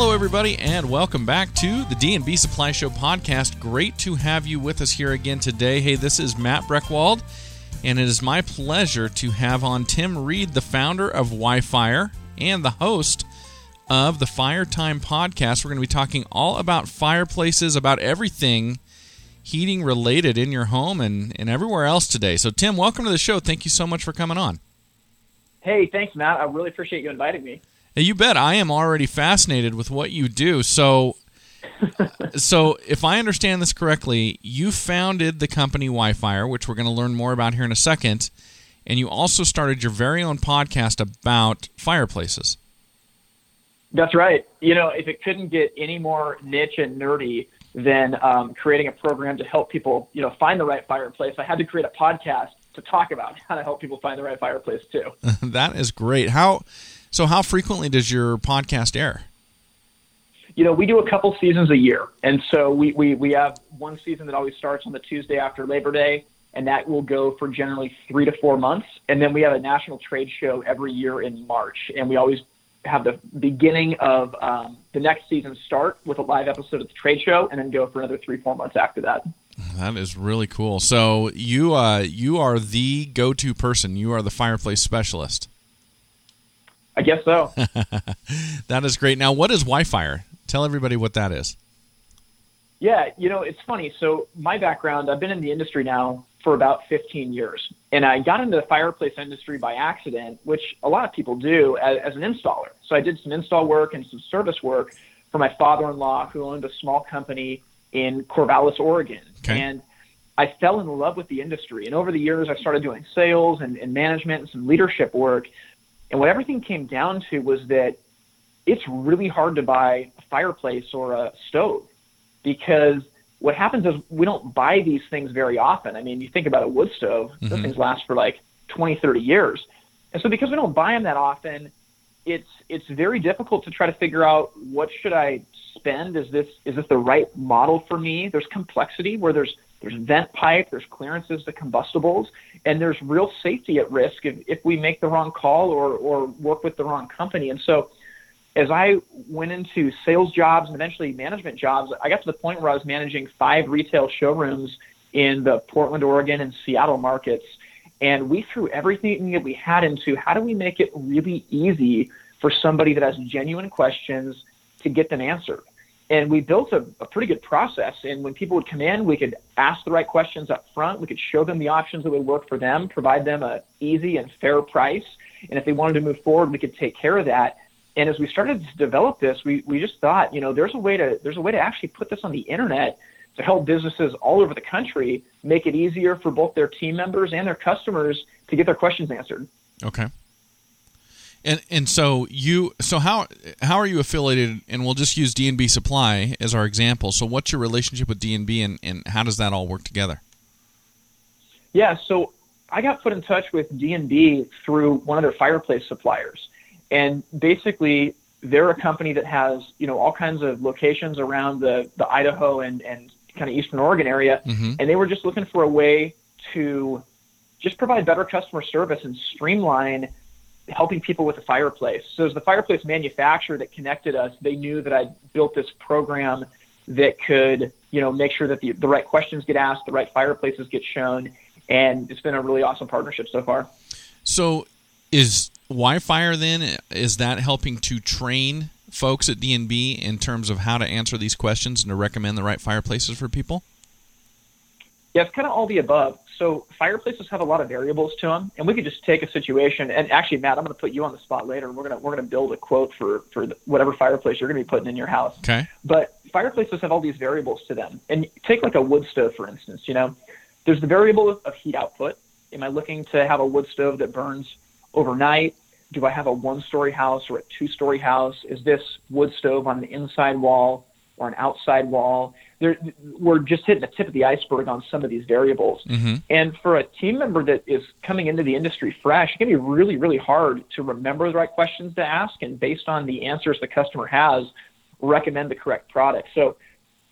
Hello, everybody, and welcome back to the D&B Supply Show podcast. Great to have you with us here again today. Hey, this is Matt Breckwald, and it is my pleasure to have on Tim Reed, the founder of WhyFire and the host of the Fire Time podcast. We're going to be talking all about fireplaces, about everything heating related in your home and, and everywhere else today. So, Tim, welcome to the show. Thank you so much for coming on. Hey, thanks, Matt. I really appreciate you inviting me. You bet. I am already fascinated with what you do. So, so if I understand this correctly, you founded the company WhyFire, which we're going to learn more about here in a second, and you also started your very own podcast about fireplaces. That's right. You know, if it couldn't get any more niche and nerdy than um, creating a program to help people, you know, find the right fireplace, I had to create a podcast to talk about how to help people find the right fireplace too. that is great. How so how frequently does your podcast air? You know, we do a couple seasons a year. And so we, we, we have one season that always starts on the Tuesday after Labor Day, and that will go for generally three to four months. And then we have a national trade show every year in March. And we always have the beginning of um, the next season start with a live episode of the trade show and then go for another three, four months after that. That is really cool. So you uh, you are the go to person. You are the fireplace specialist. I guess so. that is great. Now, what is WhyFire? Tell everybody what that is. Yeah, you know, it's funny. So, my background, I've been in the industry now for about 15 years. And I got into the fireplace industry by accident, which a lot of people do as, as an installer. So, I did some install work and some service work for my father in law, who owned a small company in Corvallis, Oregon. Okay. And I fell in love with the industry. And over the years, I started doing sales and, and management and some leadership work. And what everything came down to was that it's really hard to buy a fireplace or a stove because what happens is we don't buy these things very often. I mean, you think about a wood stove, mm-hmm. those things last for like 20, 30 years. And so because we don't buy them that often, it's it's very difficult to try to figure out what should I spend? Is this is this the right model for me? There's complexity where there's there's vent pipe, there's clearances to combustibles, and there's real safety at risk if, if we make the wrong call or, or work with the wrong company. And so as I went into sales jobs and eventually management jobs, I got to the point where I was managing five retail showrooms in the Portland, Oregon, and Seattle markets. And we threw everything that we had into how do we make it really easy for somebody that has genuine questions to get them answered and we built a, a, pretty good process. And when people would come in, we could ask the right questions up front. We could show them the options that would work for them, provide them a easy and fair price. And if they wanted to move forward, we could take care of that. And as we started to develop this, we, we just thought, you know, there's a way to there's a way to actually put this on the internet to help businesses all over the country make it easier for both their team members and their customers to get their questions answered. Okay. And and so you so how how are you affiliated? And we'll just use D and B Supply as our example. So what's your relationship with D and B, and how does that all work together? Yeah, so I got put in touch with D and B through one of their fireplace suppliers, and basically they're a company that has you know all kinds of locations around the the Idaho and and kind of Eastern Oregon area, mm-hmm. and they were just looking for a way to just provide better customer service and streamline helping people with a fireplace. So as the fireplace manufacturer that connected us, they knew that I built this program that could, you know, make sure that the, the right questions get asked, the right fireplaces get shown, and it's been a really awesome partnership so far. So is WhyFire then is that helping to train folks at D&B in terms of how to answer these questions and to recommend the right fireplaces for people? Yeah, it's kind of all the above. So fireplaces have a lot of variables to them, and we could just take a situation. And actually, Matt, I'm going to put you on the spot later. We're gonna we're gonna build a quote for for whatever fireplace you're going to be putting in your house. Okay. But fireplaces have all these variables to them, and take like a wood stove for instance. You know, there's the variable of, of heat output. Am I looking to have a wood stove that burns overnight? Do I have a one-story house or a two-story house? Is this wood stove on an inside wall or an outside wall? We're just hitting the tip of the iceberg on some of these variables. Mm-hmm. And for a team member that is coming into the industry fresh, it can be really, really hard to remember the right questions to ask, and based on the answers the customer has, recommend the correct product. So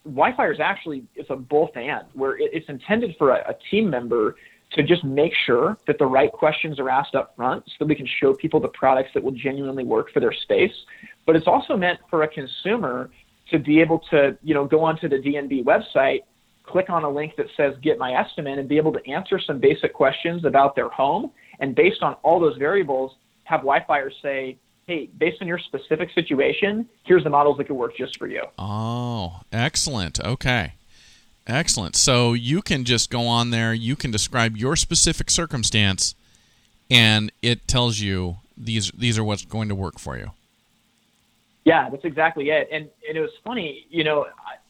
WhyFire is actually it's a both and where it's intended for a, a team member to just make sure that the right questions are asked up front so that we can show people the products that will genuinely work for their space. But it's also meant for a consumer to be able to, you know, go onto the DNB website, click on a link that says get my estimate and be able to answer some basic questions about their home. And based on all those variables, have WhyFire say, hey, based on your specific situation, here's the models that could work just for you. Oh, excellent. Okay. Excellent. So you can just go on there, you can describe your specific circumstance, and it tells you these these are what's going to work for you. Yeah, that's exactly it. And and it was funny, you know,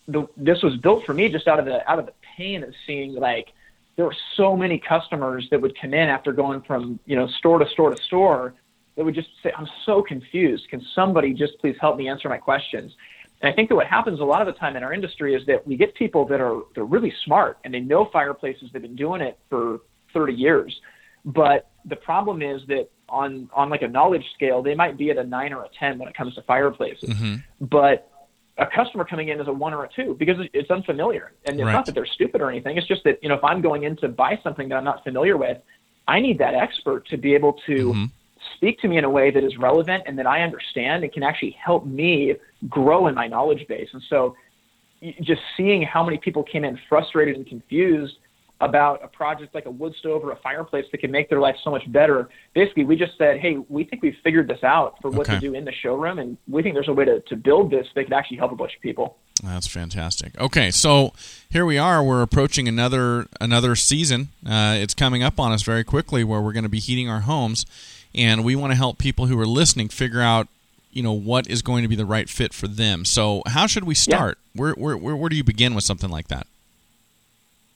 the, this was built for me just out of the out of the pain of seeing like there were so many customers that would come in after going from you know store to store to store that would just say, "I'm so confused. Can somebody just please help me answer my questions?" And I think that what happens a lot of the time in our industry is that we get people that are they're really smart and they know fireplaces. They've been doing it for 30 years, but the problem is that on on like a knowledge scale, they might be at a nine or a 10 when it comes to fireplaces. Mm-hmm. But a customer coming in is a one or a two because it's unfamiliar. And it's right. not that they're stupid or anything. It's just that you know if I'm going in to buy something that I'm not familiar with, I need that expert to be able to. Mm-hmm speak to me in a way that is relevant and that I understand and can actually help me grow in my knowledge base. And so just seeing how many people came in frustrated and confused about a project like a wood stove or a fireplace that can make their life so much better. Basically, we just said, hey, we think we've figured this out for what okay. to do in the showroom, and we think there's a way to, to build this that could actually help a bunch of people. That's fantastic. Okay, so here we are. We're approaching another another season. Uh, it's coming up on us very quickly, where we're going to be heating our homes and we want to help people who are listening figure out you know what is going to be the right fit for them so how should we start yeah. where, where, where, where do you begin with something like that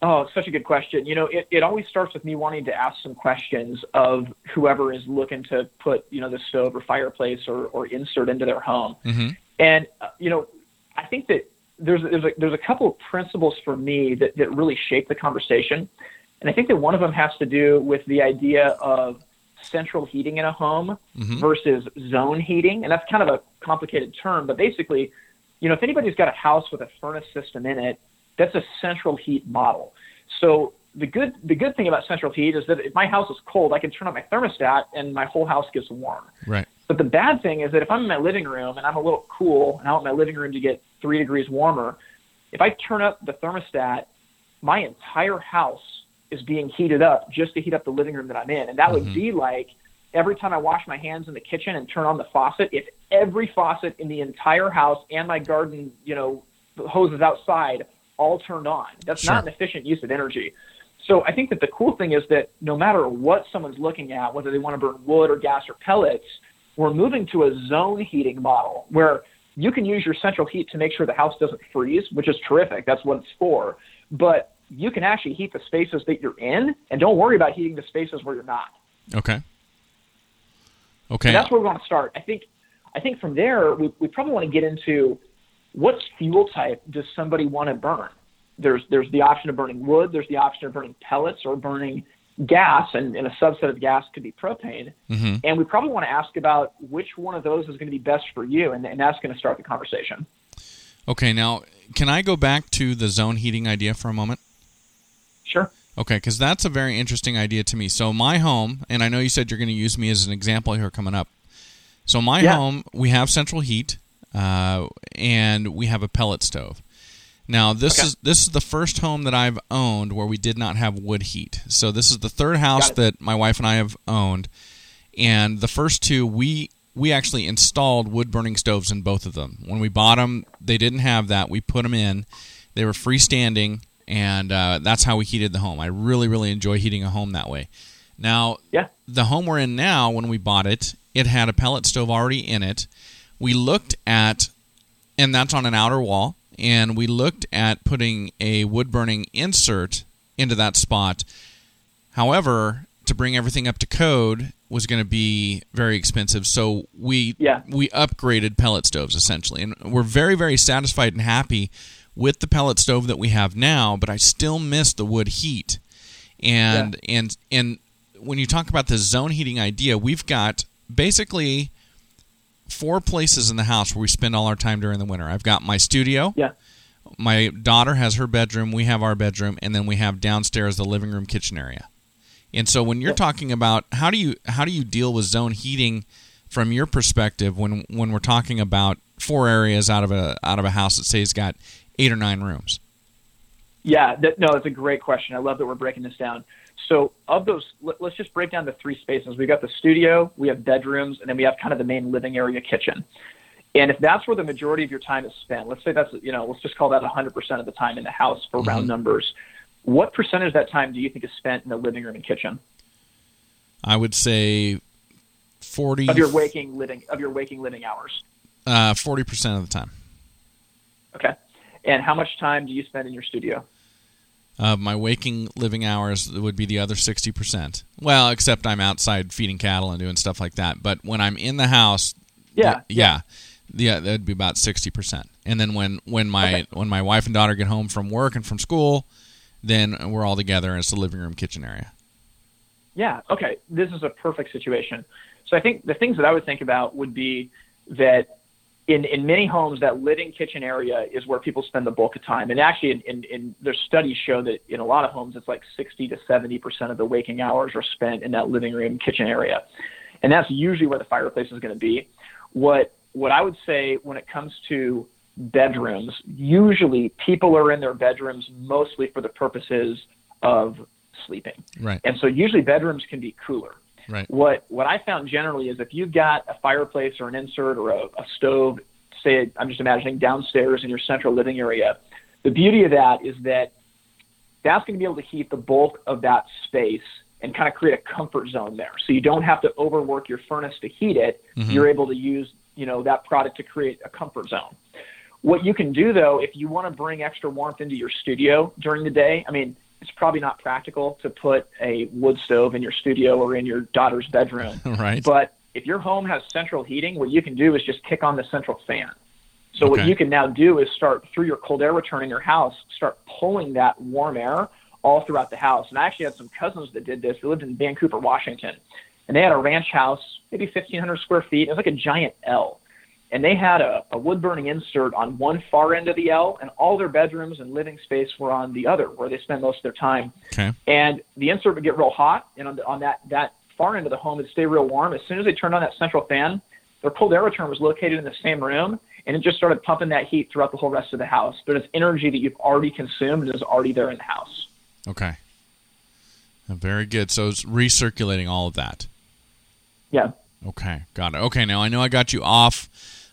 Oh, such a good question. You know, it, it always starts with me wanting to ask some questions of whoever is looking to put, you know, the stove or fireplace or, or insert into their home. Mm-hmm. And, uh, you know, I think that there's, there's, a, there's a couple of principles for me that, that really shape the conversation. And I think that one of them has to do with the idea of central heating in a home mm-hmm. versus zone heating. And that's kind of a complicated term, but basically, you know, if anybody's got a house with a furnace system in it, that's a central heat model. So the good the good thing about central heat is that if my house is cold, I can turn on my thermostat and my whole house gets warm. Right. But the bad thing is that if I'm in my living room and I'm a little cool and I want my living room to get three degrees warmer, if I turn up the thermostat, my entire house is being heated up just to heat up the living room that I'm in. And that mm-hmm. would be like every time I wash my hands in the kitchen and turn on the faucet, if every faucet in the entire house and my garden, you know, hoses outside all turned on. That's sure. not an efficient use of energy. So I think that the cool thing is that no matter what someone's looking at, whether they want to burn wood or gas or pellets, we're moving to a zone heating model where you can use your central heat to make sure the house doesn't freeze, which is terrific. That's what it's for. But you can actually heat the spaces that you're in, and don't worry about heating the spaces where you're not. Okay. Okay. And that's where we want to start. I think. I think from there we, we probably want to get into what fuel type does somebody want to burn. There's there's the option of burning wood. There's the option of burning pellets or burning gas, and, and a subset of gas could be propane. Mm-hmm. And we probably want to ask about which one of those is going to be best for you, and, and that's going to start the conversation. Okay, now can I go back to the zone heating idea for a moment? Sure. Okay, because that's a very interesting idea to me. So my home, and I know you said you're going to use me as an example here coming up. So my yeah. home, we have central heat, uh, and we have a pellet stove. Now this okay. is this is the first home that I've owned where we did not have wood heat. So this is the third house that my wife and I have owned, and the first two we we actually installed wood burning stoves in both of them. When we bought them, they didn't have that. We put them in. They were freestanding and uh, that's how we heated the home. I really, really enjoy heating a home that way. Now, yeah. the home we're in now, when we bought it, it had a pellet stove already in it. We looked at, and that's on an outer wall, and we looked at putting a wood burning insert into that spot. However, to bring everything up to code was going to be very expensive, so we yeah. we upgraded pellet stoves essentially, and we're very very satisfied and happy with the pellet stove that we have now, but I still miss the wood heat. And yeah. and and when you talk about the zone heating idea, we've got basically four places in the house where we spend all our time during the winter. I've got my studio. Yeah. My daughter has her bedroom, we have our bedroom, and then we have downstairs the living room kitchen area. And so when you're talking about how do you how do you deal with zone heating from your perspective when when we're talking about four areas out of a out of a house that say has got eight or nine rooms? Yeah, that, no, it's a great question. I love that we're breaking this down. So, of those, let, us just break down the three spaces. We've got the studio, we have bedrooms, and then we have kind of the main living area kitchen. And if that's where the majority of your time is spent, let's say that's, you know, let's just call that 100% of the time in the house for mm-hmm. round numbers. What percentage of that time do you think is spent in the living room and kitchen? I would say 40 of your waking living of your waking living hours. Uh, 40% of the time. Okay. And how much time do you spend in your studio? Uh, my waking living hours would be the other 60%. Well, except I'm outside feeding cattle and doing stuff like that. But when I'm in the house, yeah, yeah, yeah, that'd be about 60%. And then when when my okay. when my wife and daughter get home from work and from school, then we're all together and it's the living room kitchen area. Yeah, okay. This is a perfect situation. So I think the things that I would think about would be that in, in many homes, that living kitchen area is where people spend the bulk of time. And actually, in, in, in their studies show that in a lot of homes, it's like 60 to 70 percent of the waking hours are spent in that living room kitchen area, and that's usually where the fireplace is going to be. What what I would say when it comes to bedrooms, usually people are in their bedrooms mostly for the purposes of sleeping. Right. And so usually bedrooms can be cooler. Right. What what I found generally is if you've got a fireplace or an insert or a, a stove, say I'm just imagining downstairs in your central living area, the beauty of that is that that's going to be able to heat the bulk of that space and kind of create a comfort zone there. So you don't have to overwork your furnace to heat it. Mm-hmm. You're able to use, you know, that product to create a comfort zone. What you can do though, if you want to bring extra warmth into your studio during the day, I mean, it's probably not practical to put a wood stove in your studio or in your daughter's bedroom. right. But if your home has central heating, what you can do is just kick on the central fan. So okay. what you can now do is start through your cold air return in your house, start pulling that warm air all throughout the house. And I actually had some cousins that did this. They lived in Vancouver, Washington, and they had a ranch house, maybe 1,500 square feet. It was like a giant L and they had a, a wood burning insert on one far end of the L, and all their bedrooms and living space were on the other, where they spend most of their time. Okay. And the insert would get real hot, and on, the, on that that far end of the home, it'd stay real warm. As soon as they turned on that central fan, their cold air return was located in the same room, and it just started pumping that heat throughout the whole rest of the house. But it's energy that you've already consumed and is already there in the house. Okay. Uh, very good. So it's recirculating all of that. Yeah. Okay, got it. Okay, now I know I got you off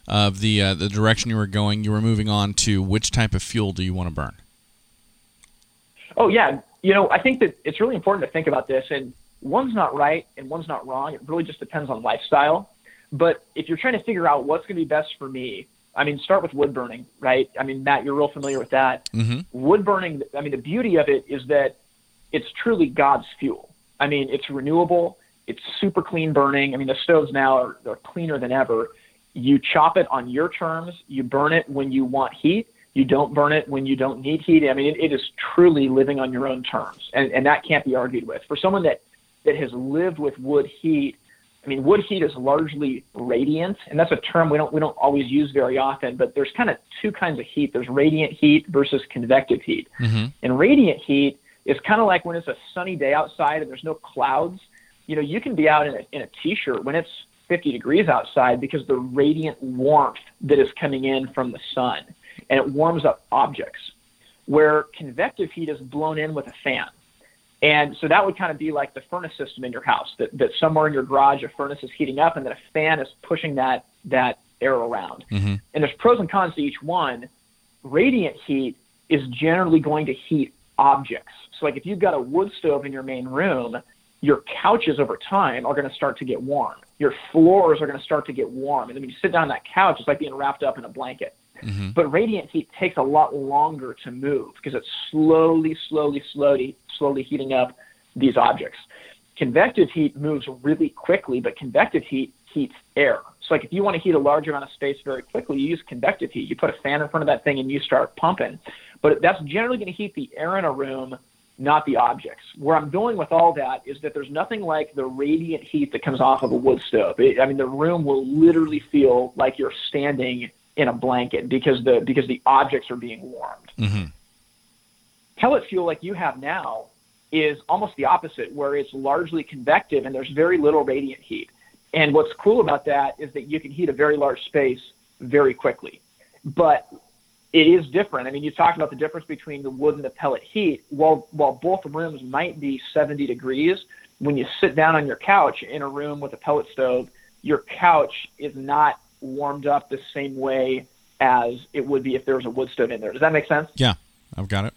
of the uh, the direction you were going, you were moving on to which type of fuel do you want to burn? Oh yeah, you know I think that it's really important to think about this, and one's not right and one's not wrong. It really just depends on lifestyle. But if you're trying to figure out what's going to be best for me, I mean, start with wood burning, right? I mean, Matt, you're real familiar with that. Mm-hmm. Wood burning. I mean, the beauty of it is that it's truly God's fuel. I mean, it's renewable. It's super clean burning. I mean, the stoves now are, are cleaner than ever you chop it on your terms. You burn it when you want heat. You don't burn it when you don't need heat. I mean, it, it is truly living on your own terms, and, and that can't be argued with. For someone that, that has lived with wood heat, I mean, wood heat is largely radiant, and that's a term we don't we don't always use very often. But there's kind of two kinds of heat. There's radiant heat versus convective heat. Mm-hmm. And radiant heat is kind of like when it's a sunny day outside and there's no clouds. You know, you can be out in a, in a t-shirt when it's 50 degrees outside because the radiant warmth that is coming in from the sun and it warms up objects where convective heat is blown in with a fan. And so that would kind of be like the furnace system in your house that, that somewhere in your garage a furnace is heating up and then a fan is pushing that that air around. Mm-hmm. And there's pros and cons to each one. Radiant heat is generally going to heat objects. So like if you've got a wood stove in your main room, your couches over time are going to start to get warm. Your floors are going to start to get warm. And then when you sit down on that couch, it's like being wrapped up in a blanket. Mm-hmm. But radiant heat takes a lot longer to move because it's slowly, slowly, slowly, slowly heating up these objects. Convective heat moves really quickly, but convective heat heats air. So, like if you want to heat a large amount of space very quickly, you use convective heat. You put a fan in front of that thing and you start pumping. But that's generally going to heat the air in a room not the objects. Where I'm going with all that is that there's nothing like the radiant heat that comes off of a wood stove. It, I mean, the room will literally feel like you're standing in a blanket because the because the objects are being warmed. Mm-hmm. Pellet fuel like you have now is almost the opposite, where it's largely convective and there's very little radiant heat. And what's cool about that is that you can heat a very large space very quickly. But it is different. I mean, you talked about the difference between the wood and the pellet heat. While while both rooms might be 70 degrees, when you sit down on your couch in a room with a pellet stove, your couch is not warmed up the same way as it would be if there was a wood stove in there. Does that make sense? Yeah, I've got it.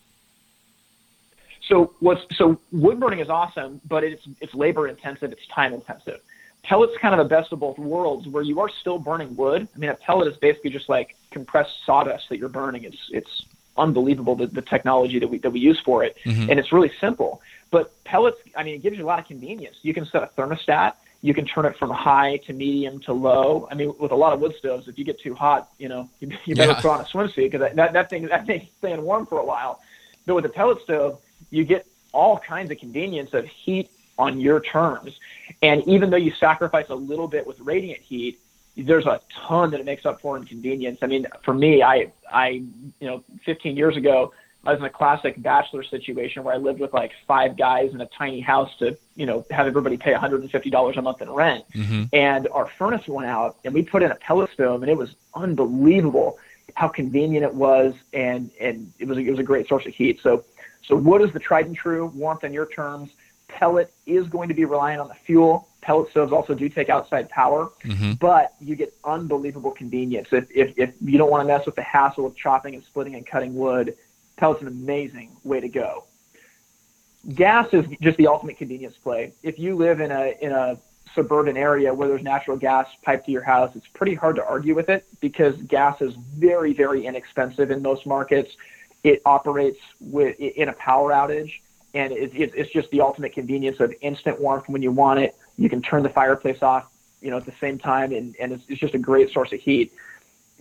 So what's so wood burning is awesome, but it's it's labor intensive, it's time intensive. Pellet's kind of the best of both worlds, where you are still burning wood. I mean, a pellet is basically just like compressed sawdust that you're burning. It's it's unbelievable the, the technology that we that we use for it, mm-hmm. and it's really simple. But pellets, I mean, it gives you a lot of convenience. You can set a thermostat. You can turn it from high to medium to low. I mean, with a lot of wood stoves, if you get too hot, you know, you, you better yeah. throw on a swimsuit because that, that thing that thing's staying warm for a while. But with a pellet stove, you get all kinds of convenience of heat on your terms. And even though you sacrifice a little bit with radiant heat, there's a ton that it makes up for in convenience. I mean, for me, I, I, you know, 15 years ago, I was in a classic bachelor situation where I lived with like five guys in a tiny house to, you know, have everybody pay $150 a month in rent. Mm-hmm. And our furnace went out and we put in a pellet stove and it was unbelievable how convenient it was. And, and it was, it was a great source of heat. So so wood is the tried and true, warmth on your terms. Pellet is going to be reliant on the fuel. Pellet stoves also do take outside power, mm-hmm. but you get unbelievable convenience. If, if, if you don't want to mess with the hassle of chopping and splitting and cutting wood, pellet's an amazing way to go. Gas is just the ultimate convenience play. If you live in a, in a suburban area where there's natural gas piped to your house, it's pretty hard to argue with it because gas is very, very inexpensive in most markets. It operates with in a power outage, and it, it, it's just the ultimate convenience of instant warmth when you want it. You can turn the fireplace off, you know, at the same time, and, and it's, it's just a great source of heat.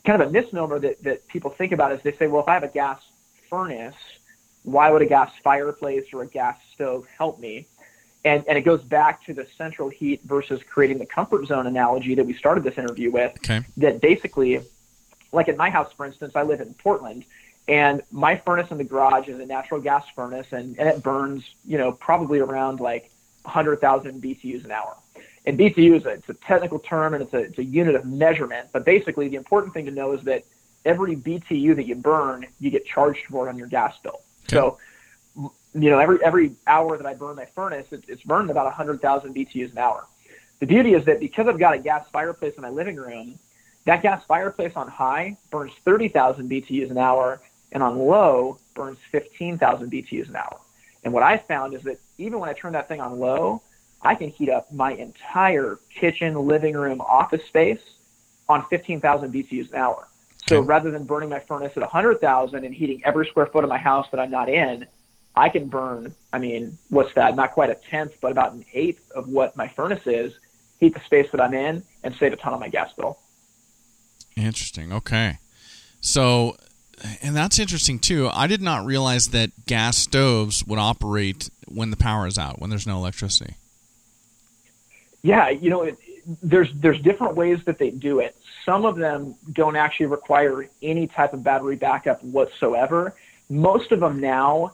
Kind of a misnomer that, that people think about is they say, well, if I have a gas furnace, why would a gas fireplace or a gas stove help me? And, and it goes back to the central heat versus creating the comfort zone analogy that we started this interview with. Okay. That basically, like in my house, for instance, I live in Portland, and my furnace in the garage is a natural gas furnace, and, and it burns, you know, probably around like 100,000 BTUs an hour. And BTU is a, it's a technical term and it's a, it's a unit of measurement. But basically, the important thing to know is that every BTU that you burn, you get charged for it on your gas bill. Okay. So, you know, every every hour that I burn my furnace, it, it's burned about 100,000 BTUs an hour. The beauty is that because I've got a gas fireplace in my living room, that gas fireplace on high burns 30,000 BTUs an hour, and on low burns 15,000 BTUs an hour. And what I found is that even when I turn that thing on low, I can heat up my entire kitchen, living room, office space on 15,000 BTUs an hour. So okay. rather than burning my furnace at 100,000 and heating every square foot of my house that I'm not in, I can burn, I mean, what's that? Not quite a tenth, but about an eighth of what my furnace is, heat the space that I'm in, and save a ton on my gas bill. Interesting. Okay. So and that's interesting too. I did not realize that gas stoves would operate when the power is out, when there's no electricity. Yeah, you know, it, there's there's different ways that they do it. Some of them don't actually require any type of battery backup whatsoever. Most of them now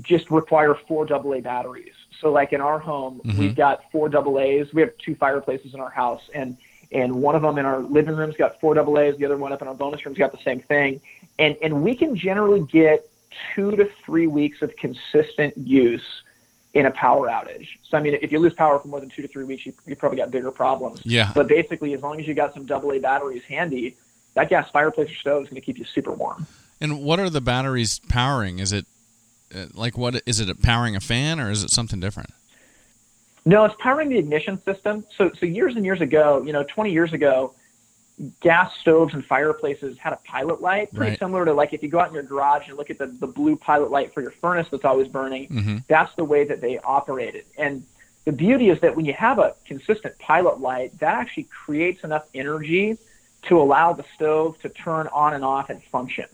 just require four AA batteries. So, like in our home, mm-hmm. we've got four AA's. We have two fireplaces in our house, and and one of them in our living room's got four AA's. The other one up in our bonus room's got the same thing and and we can generally get two to three weeks of consistent use in a power outage. So I mean, if you lose power for more than two to three weeks, you, you probably got bigger problems. Yeah. But basically, as long as you got some AA batteries handy, that gas fireplace or stove is going to keep you super warm. And what are the batteries powering? Is it uh, like what is it powering a fan or is it something different? No, it's powering the ignition system. So so years and years ago, you know, 20 years ago, gas stoves and fireplaces had a pilot light, pretty right. similar to like if you go out in your garage and look at the, the blue pilot light for your furnace that's always burning. Mm-hmm. That's the way that they operated. And the beauty is that when you have a consistent pilot light, that actually creates enough energy to allow the stove to turn on and off and function.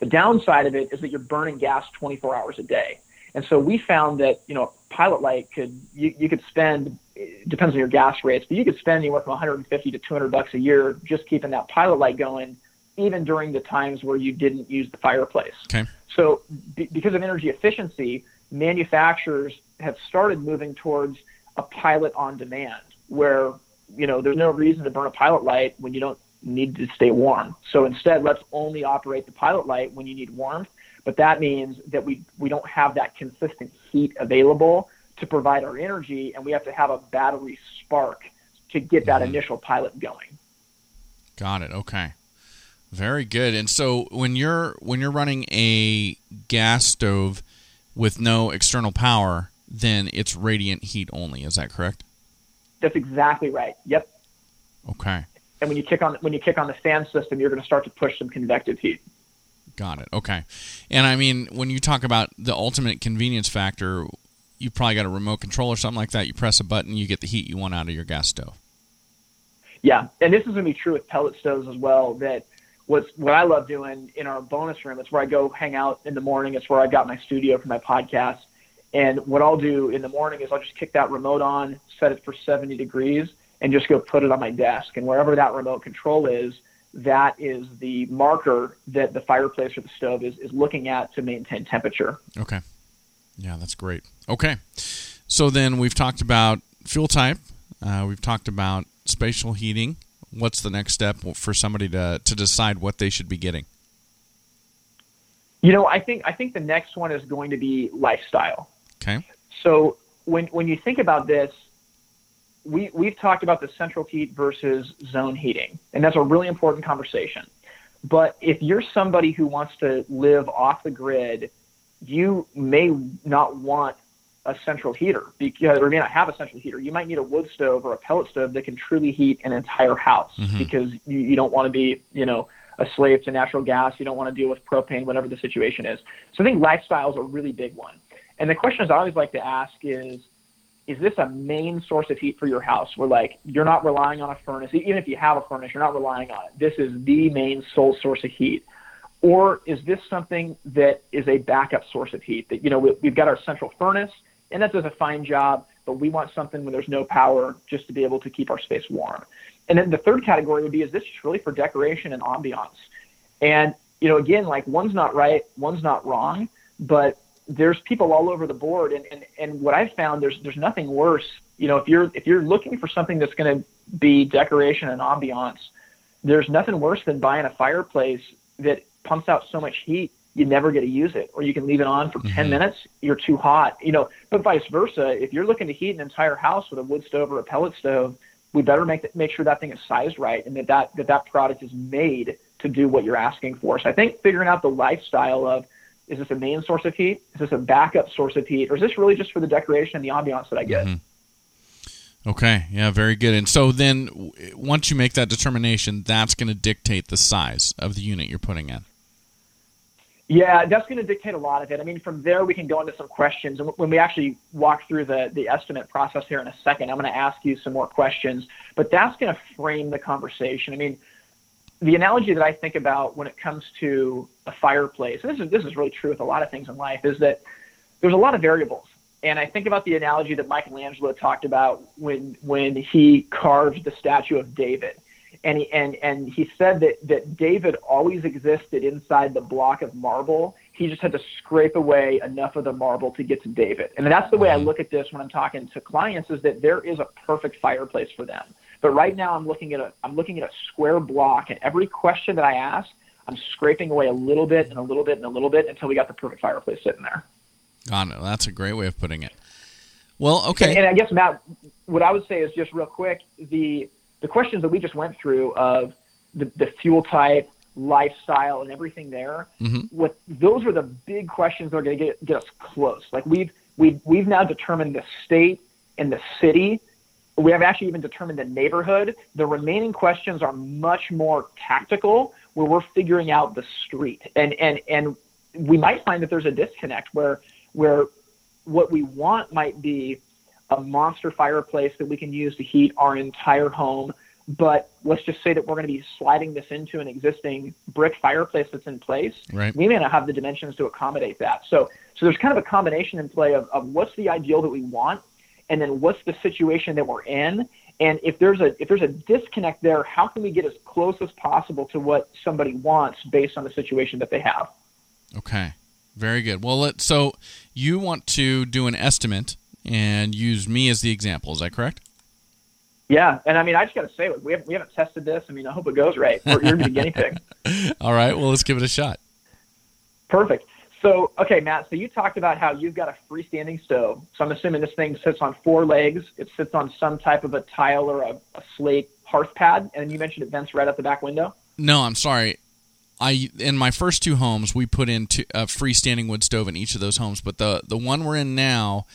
The downside of it is that you're burning gas 24 hours a day. And so we found that, you know, pilot light could, you, you could spend it depends on your gas rates, but you could spend anywhere from 150 to 200 bucks a year just keeping that pilot light going, even during the times where you didn't use the fireplace. Okay. So, be, because of energy efficiency, manufacturers have started moving towards a pilot on demand where, you know, there's no reason to burn a pilot light when you don't need to stay warm. So instead, let's only operate the pilot light when you need warmth. But that means that we, we don't have that consistent heat available to provide our energy, and we have to have a battery spark to get that mm-hmm. initial pilot going. Got it. Okay. Very good. And so when you're when you're running a gas stove with no external power, then it's radiant heat only. Is that correct? That's exactly right. Yep. Okay. And when you kick on when you kick on the fan system, you're going to start to push some convective heat. Got it. Okay. And I mean, when you talk about the ultimate convenience factor, you probably got a remote control or something like that. You press a button, you get the heat you want out of your gas stove. Yeah, and this is going to be true with pellet stoves as well. That what's what I love doing in our bonus room. It's where I go hang out in the morning. It's where I got my studio for my podcast. And what I'll do in the morning is I'll just kick that remote on, set it for 70 degrees, and just go put it on my desk. And wherever that remote control is, that is the marker that the fireplace or the stove is, is looking at to maintain temperature. Okay. Yeah, that's great. Okay. So then we've talked about fuel type, uh, we've talked about spatial heating. What's the next step for somebody to, to decide what they should be getting? You know, I think I think the next one is going to be lifestyle. Okay. So when when you think about this, we we've talked about the central heat versus zone heating, and that's a really important conversation. But if you're somebody who wants to live off the grid, you may not want a central heater because or may not have a central heater. You might need a wood stove or a pellet stove that can truly heat an entire house mm-hmm. because you, you don't want to be, you know, a slave to natural gas. You don't want to deal with propane, whatever the situation is. So I think lifestyle is a really big one. And the questions I always like to ask is, is this a main source of heat for your house? Where like you're not relying on a furnace. Even if you have a furnace you're not relying on it. This is the main sole source of heat. Or is this something that is a backup source of heat that you know we, have got our central furnace and that does a fine job but we want something when there's no power just to be able to keep our space warm. And then the third category would be is this just really for decoration and ambiance? And you know again like one's not right one's not wrong but there's people all over the board and, and, and what I've found there's there's nothing worse. You know, if you're if you're looking for something that's gonna be decoration and ambiance, there's nothing worse than buying a fireplace that pumps out so much heat you never get to use it, or you can leave it on for mm-hmm. 10 minutes, you're too hot. You know, but vice versa, if you're looking to heat an entire house with a wood stove or a pellet stove, we better make make sure that thing is sized right and that that, that that product is made to do what you're asking for. So I think figuring out the lifestyle of is this a main source of heat? Is this a backup source of heat? Or is this really just for the decoration and the ambiance that I get? Mm-hmm. Okay, yeah, very good. And so then once you make that determination, that's going to dictate the size of the unit you're putting in. Yeah, that's going to dictate a lot of it. I mean, from there we can go into some questions, and when we actually walk through the the estimate process here in a second, I'm going to ask you some more questions. But that's going to frame the conversation. I mean, the analogy that I think about when it comes to a fireplace, and this is this is really true with a lot of things in life, is that there's a lot of variables. And I think about the analogy that Michelangelo talked about when when he carved the statue of David. And he and, and he said that, that David always existed inside the block of marble. He just had to scrape away enough of the marble to get to David. And that's the way I mm-hmm. look at this when I'm talking to clients is that there is a perfect fireplace for them but right now, I'm looking at a I'm looking at a square block, and every question that I ask, I'm scraping away a little bit and a little bit and a little bit until we got the perfect fireplace sitting there. Got it. That's a great way of putting it. Well, okay. And, and I guess Matt, what I would say is just real quick the the questions that we just went through of the, the fuel type, lifestyle, and everything there. Mm-hmm. What those are the big questions that are going to get get us close. Like we've we've we've now determined the state and the city we have actually even determined the neighborhood. The remaining questions are much more tactical, where we're figuring out the street, and and and we might find that there's a disconnect where where what we want might be a monster fireplace that we can use to heat our entire home. But let's just say that we're going to be sliding this into an existing brick fireplace that's in place. Right. We may not have the dimensions to accommodate that. So, so there's kind of a combination in play of, of what's the ideal that we want and then what's the situation that we're in and if there's a if there's a disconnect there how can we get as close as possible to what somebody wants based on the situation that they have okay Very good. Well, let, so you want to do an estimate and use me as the example. Is that correct? Yeah, and I mean, I just got to say, we haven't we haven't tested this. I mean, I hope it goes right. You're be guinea pig. All right. Well, let's give it a shot. Perfect. So, okay, Matt. So you talked about how you've got a freestanding stove. So I'm assuming this thing sits on four legs. It sits on some type of a tile or a, a slate hearth pad, and you mentioned it vents right out the back window. No, I'm sorry. I in my first two homes we put in two, a freestanding wood stove in each of those homes, but the the one we're in now,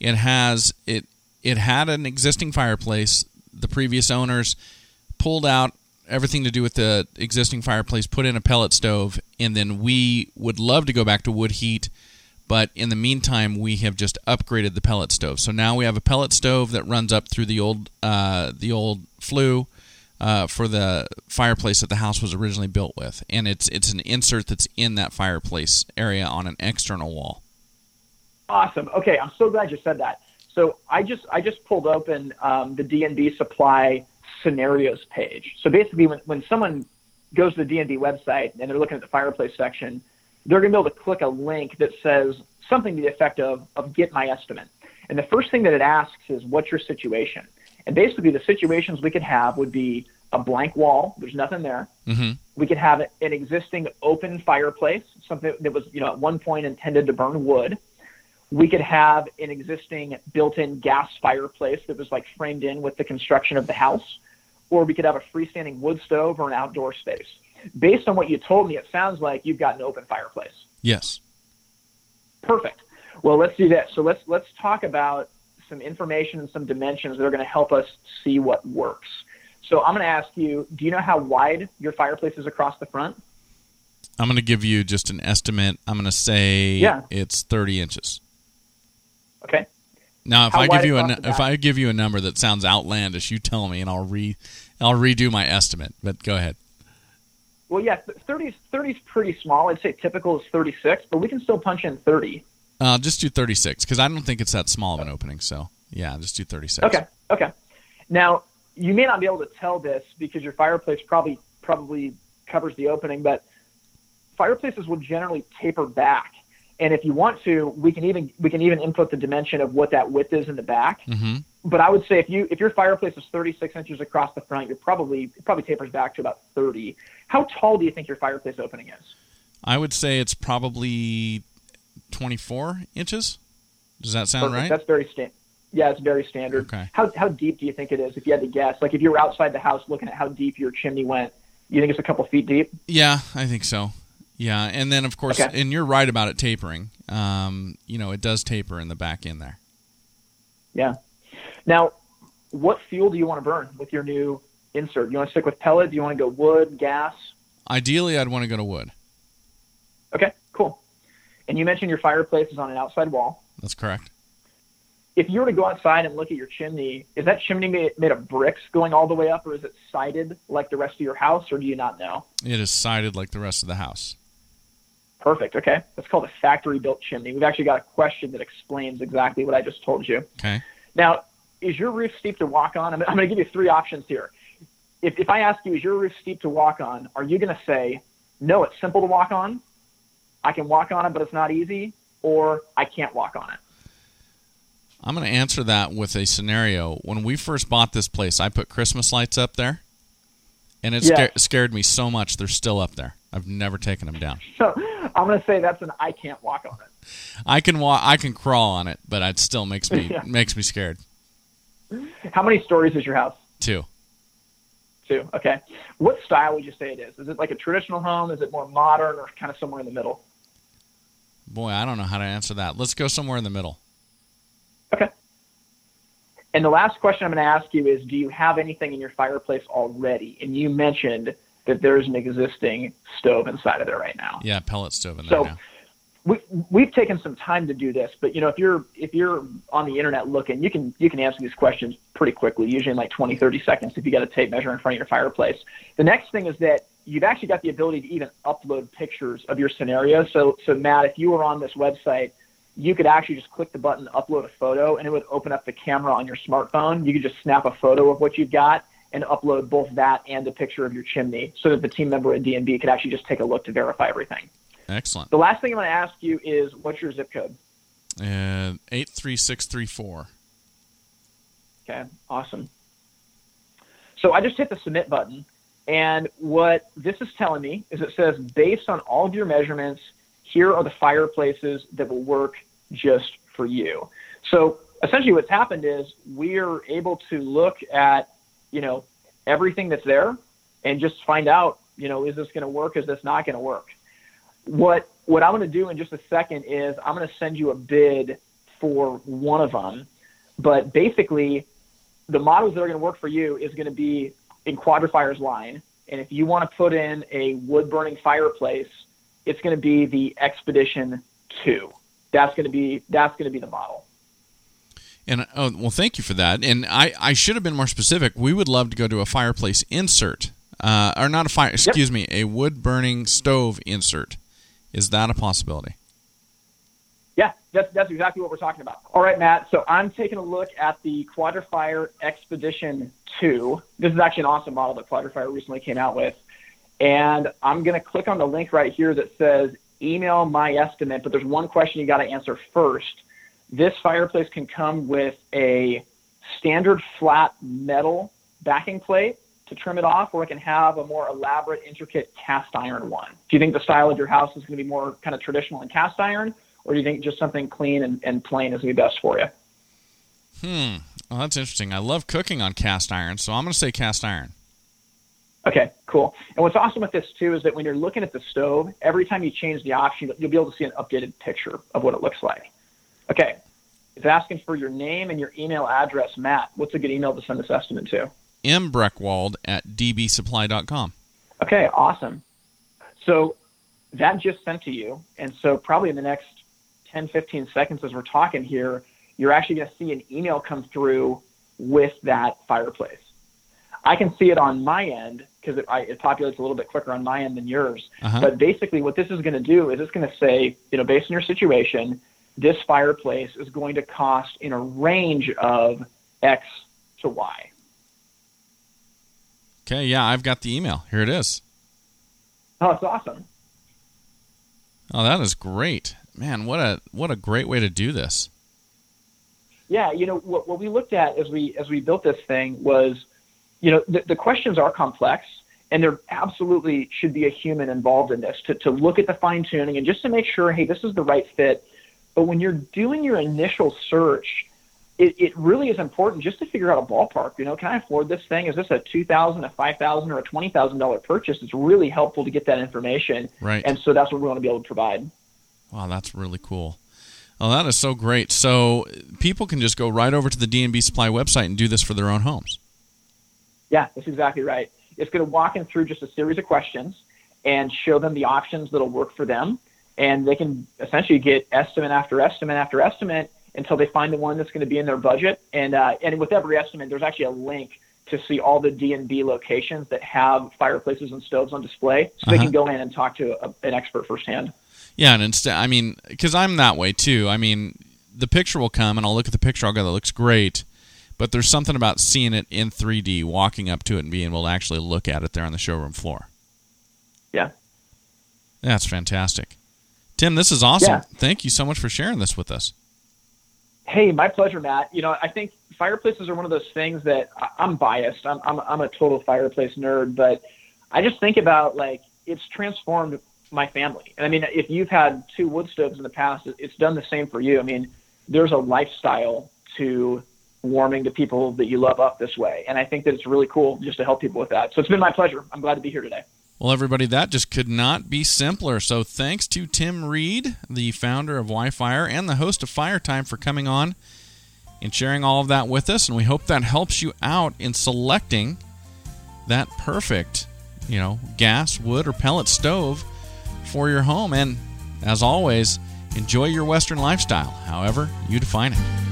it has it it had an existing fireplace. The previous owners pulled out everything to do with the existing fireplace, put in a pellet stove, and then we would love to go back to wood heat, but in the meantime we have just upgraded the pellet stove. So now we have a pellet stove that runs up through the old uh, the old flue uh, for the fireplace that the house was originally built with, and it's it's an insert that's in that fireplace area on an external wall. Awesome. Okay, I'm so glad you said that. So I just I just pulled open um, the DNB Supply scenarios page. So basically, when when someone goes to the D&B website and they're looking at the fireplace section, they're going to be able to click a link that says something to the effect of of get my estimate. And the first thing that it asks is what's your situation? And basically, the situations we could have would be a blank wall. There's nothing there. Mm-hmm. We could have an existing open fireplace, something that was, you know, at one point intended to burn wood. We could have an existing built-in gas fireplace that was like framed in with the construction of the house, or we could have a freestanding wood stove or an outdoor space. Based on what you told me, it sounds like you've got an open fireplace. Yes. Perfect. Well, let's do this. So let's let's talk about some information and some dimensions that are going to help us see what works. So I'm going to ask you, do you know how wide your fireplace is across the front? I'm going to give you just an estimate. I'm going to say Yeah. it's 30 inches. Okay. Now, if How I give you a across nu- the if? I give you a number that sounds outlandish, you tell me, and I'll re I'll redo my estimate. But go ahead. Well, yeah, th- 30 30 is pretty small. I'd say typical is 36, but we can still punch in 30. Uh, just do 36 because I don't think it's that small of an opening. So yeah, just do 36. Okay. Okay. Now, you may not be able to tell this because your fireplace probably probably covers the opening, but fireplaces will generally taper back. And if you want to, we can even we can even input the dimension of what that width is in the back. Mm-hmm. But I would say if you if your fireplace is 36 inches across the front, you're probably it probably tapers back to about 30. How tall do you think your fireplace opening is? I would say it's probably 24 inches. Does that sound Perfect. right? That's very standard. Yeah, it's very standard. Okay. How how deep do you think it is? If you had to guess, like if you were outside the house looking at how deep your chimney went, you think it's a couple feet deep? Yeah, I think so. Yeah, and then of course, Okay. and you're right about it tapering. Um, you know, it does taper in the back end there. Yeah. Now, what fuel do you want to burn with your new insert? Do you want to stick with pellet? Do you want to go wood, gas? Ideally, I'd want to go to wood. Okay, cool. And you mentioned your fireplace is on an outside wall. That's correct. If you were to go outside and look at your chimney, is that chimney made, made of bricks going all the way up, or is it sided like the rest of your house, or do you not know? It is sided like the rest of the house. Perfect. Okay. That's called a factory built chimney. We've actually got a question that explains exactly what I just told you. Okay. Now, is your roof steep to walk on? I'm, I'm going to give you three options here. If, if I ask you, is your roof steep to walk on, are you going to say, no, it's simple to walk on? I can walk on it, but it's not easy, or I can't walk on it? I'm going to answer that with a scenario. When we first bought this place, I put Christmas lights up there, and it sca- scared me so much. They're still up there. I've never taken them down. So I'm going to say that's an I can't walk on it. I can walk. I can crawl on it, but it still makes me Yeah. makes me scared How many stories is your house? Two. Two. Okay. What style would you say it is? Is it like a traditional home? Is it more modern, or kind of somewhere in the middle? Boy, I don't know how to answer that. Let's go somewhere in the middle. Okay. And the last question I'm going to ask you is Do you have anything in your fireplace already? And you mentioned that there's an existing stove inside of there right now. Yeah, pellet stove in there So now. we, we've taken some time to do this, but you know, if you're if you're on the internet looking, you can you can answer these questions pretty quickly, usually in like 20, 30 seconds if you got a tape measure in front of your fireplace. The next thing is that you've actually got the ability to even upload pictures of your scenario. So so Matt, if you were on this website, you could actually just click the button upload a photo and it would open up the camera on your smartphone. You could just snap a photo of what you've got and upload both that and a picture of your chimney so that the team member at DNB could actually just take a look to verify everything. Excellent. The last thing I'm going to ask you is what's your zip code? Uh, 83634. Okay, awesome. So I just hit the submit button, and what this is telling me is it says based on all of your measurements, here are the fireplaces that will work just for you. So essentially, what's happened is we're able to look at you know everything that's there and just find out you know is this going to work? Is this not going to work? What what I'm going to do in just a second is I'm going to send you a bid for one of them, but basically the models that are going to work for you is going to be in Quadra-Fire's line. And if you want to put in a wood burning fireplace, it's going to be the Expedition 2. That's going to be that's going to be the model. And oh well, thank you for that. And I, I should have been more specific. We would love to go to a fireplace insert, uh, or not a fire. Excuse yep. me, a wood burning stove insert. Is that a possibility? Yeah, that's, that's exactly what we're talking about. All right, Matt. So I'm taking a look at the Quadra-Fire Expedition 2. This is actually an awesome model that Quadra-Fire recently came out with. And I'm going to click on the link right here that says email my estimate, but there's one question you got to answer first. This fireplace can come with a standard flat metal backing plate to trim it off, or it can have a more elaborate, intricate cast iron one. Do you think the style of your house is going to be more kind of traditional and cast iron, or do you think just something clean and, and plain is going to be best for you? Hmm. Well, that's interesting. I love cooking on cast iron, so I'm going to say cast iron. Okay, cool. And what's awesome with this too is that when you're looking at the stove, every time you change the option, you'll be able to see an updated picture of what it looks like. Okay, it's asking for your name and your email address. Matt, what's a good email to send this estimate to? mbreckwald at dbsupply.com. Okay, awesome. So that just sent to you. And so probably in the next 10, 15 seconds as we're talking here, you're actually going to see an email come through with that fireplace. I can see it on my end because it, it, populates a little bit quicker on my end than yours. Uh-huh. But basically, what this is going to do is it's going to say, you know, based on your situation, this fireplace is going to cost in a range of X to Y. Okay, yeah, I've got the email. Here it is. Oh, it's awesome. Oh, that is great. Man, what a what a great way to do this. Yeah, you know what, what we looked at as we as we built this thing was, you know, the, the questions are complex, and there absolutely should be a human involved in this to to look at the fine tuning and just to make sure, hey, this is the right fit. But when you're doing your initial search, it, it really is important just to figure out a ballpark. You know, can I afford this thing? Is this a two thousand, a five thousand, or a twenty thousand dollar purchase? It's really helpful to get that information. Right. And so that's what we want to be able to provide. Wow, that's really cool. Oh, that is so great. So people can just go right over to the D&B Supply website and do this for their own homes. Yeah, that's exactly right. It's going to walk them through just a series of questions and show them the options that'll work for them, and they can essentially get estimate after estimate after estimate until they find the one that's going to be in their budget. And uh, and with every estimate, there's actually a link to see all the D and B locations that have fireplaces and stoves on display, so uh-huh. they can uh-huh. go in and talk to a, an expert firsthand. Yeah, and instead, I mean, because I'm that way too. I mean, the picture will come, and I'll look at the picture. I'll go, "That looks great," but there's something about seeing it in 3D, walking up to it, and being able to actually look at it there on the showroom floor. Yeah, that's fantastic. Tim, this is awesome. Yeah. Thank you so much for sharing this with us. Hey, my pleasure, Matt. You know, I think fireplaces are one of those things that I'm biased. I'm, I'm, I'm a total fireplace nerd, but I just think about like it's transformed my family. And I mean, if you've had two wood stoves in the past, it's done the same for you. I mean, there's a lifestyle to warming to people that you love up this way. And I think that it's really cool just to help people with that. So it's been my pleasure. I'm glad to be here today. Well, everybody, that just could not be simpler. So thanks to Tim Reed, the founder of WhyFire and the host of Fire Time, for coming on and sharing all of that with us. And we hope that helps you out in selecting that perfect, you know, gas, wood, or pellet stove for your home. And as always, enjoy your Western lifestyle, however you define it.